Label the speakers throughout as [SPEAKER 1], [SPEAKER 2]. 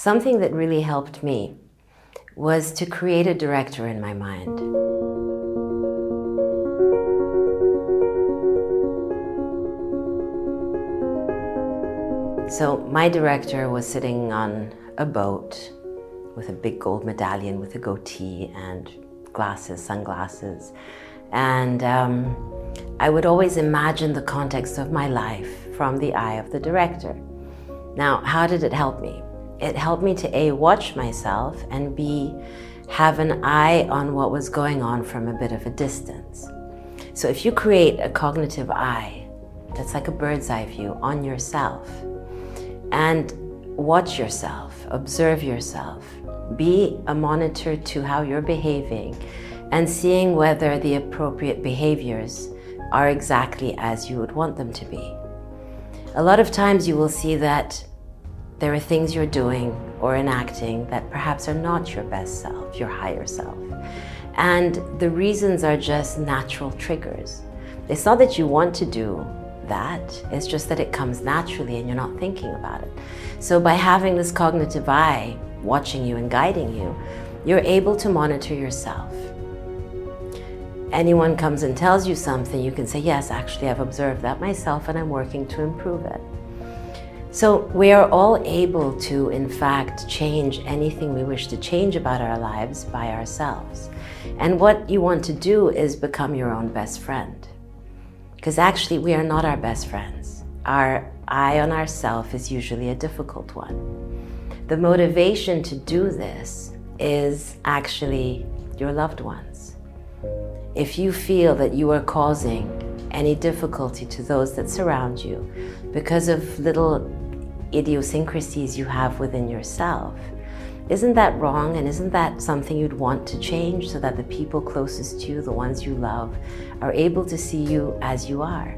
[SPEAKER 1] Something that really helped me was to create a director in my mind. So, my director was sitting on a boat with a big gold medallion with a goatee and glasses, sunglasses. And um, I would always imagine the context of my life from the eye of the director. Now, how did it help me? It helped me to A, watch myself, and B, have an eye on what was going on from a bit of a distance. So if you create a cognitive eye, that's like a bird's eye view on yourself, and watch yourself, observe yourself, be a monitor to how you're behaving, and seeing whether the appropriate behaviors are exactly as you would want them to be. A lot of times you will see that there are things you're doing or enacting that perhaps are not your best self, your higher self. And the reasons are just natural triggers. It's not that you want to do that, it's just that it comes naturally and you're not thinking about it. So, by having this cognitive eye watching you and guiding you, you're able to monitor yourself anyone comes and tells you something, you can say, Yes, actually, I've observed that myself and I'm working to improve it. So, we are all able to, in fact, change anything we wish to change about our lives by ourselves. And what you want to do is become your own best friend. Because actually, we are not our best friends. Our eye on ourself is usually a difficult one. The motivation to do this is actually your loved ones if you feel that you are causing any difficulty to those that surround you because of little idiosyncrasies you have within yourself, isn't that wrong? And isn't that something you'd want to change so that the people closest to you, the ones you love, are able to see you as you are?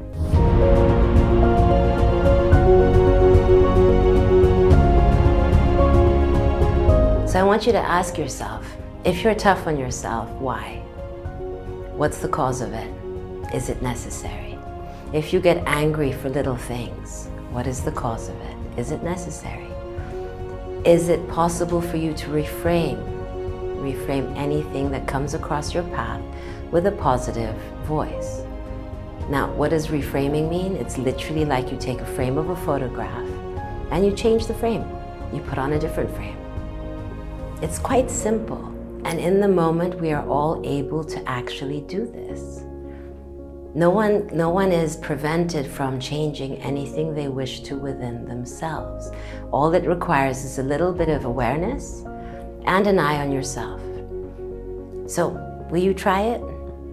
[SPEAKER 1] So I want you to ask yourself if you're tough on yourself, why? What's the cause of it? Is it necessary? If you get angry for little things, what is the cause of it? Is it necessary? Is it possible for you to reframe, reframe anything that comes across your path with a positive voice? Now, what does reframing mean? It's literally like you take a frame of a photograph and you change the frame. You put on a different frame. It's quite simple. And in the moment, we are all able to actually do this. No one, no one is prevented from changing anything they wish to within themselves. All it requires is a little bit of awareness and an eye on yourself. So, will you try it?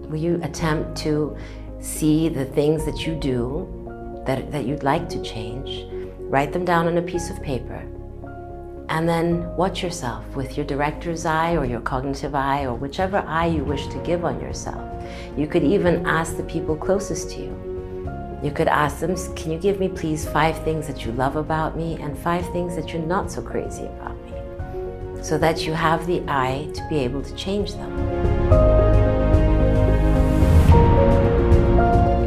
[SPEAKER 1] Will you attempt to see the things that you do that, that you'd like to change? Write them down on a piece of paper and then watch yourself with your director's eye or your cognitive eye or whichever eye you wish to give on yourself. You could even ask the people closest to you. You could ask them, Can you give me, please, five things that you love about me and five things that you're not so crazy about me? So that you have the eye to be able to change them.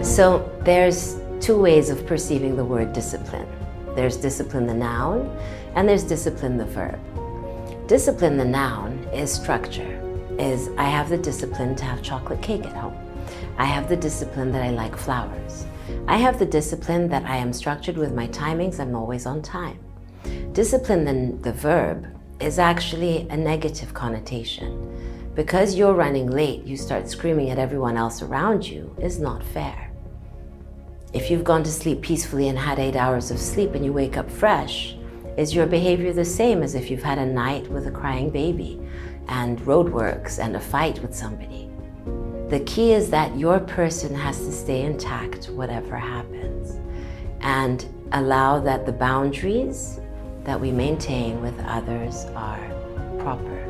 [SPEAKER 1] So there's two ways of perceiving the word discipline. There's discipline the noun, and there's discipline the verb. Discipline the noun is structure, is I have the discipline to have chocolate cake at home. I have the discipline that I like flowers. I have the discipline that I am structured with my timings, I'm always on time. Discipline, the, the verb, is actually a negative connotation. Because you're running late, you start screaming at everyone else around you is not fair. If you've gone to sleep peacefully and had eight hours of sleep and you wake up fresh, is your behavior the same as if you've had a night with a crying baby and roadworks and a fight with somebody? The key is that your person has to stay intact whatever happens and allow that the boundaries that we maintain with others are proper.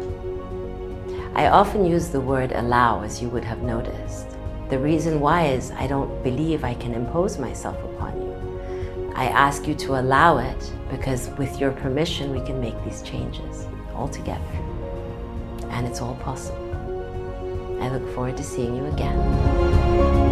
[SPEAKER 1] I often use the word allow, as you would have noticed. The reason why is I don't believe I can impose myself upon you. I ask you to allow it because with your permission, we can make these changes all together. And it's all possible. I look forward to seeing you again.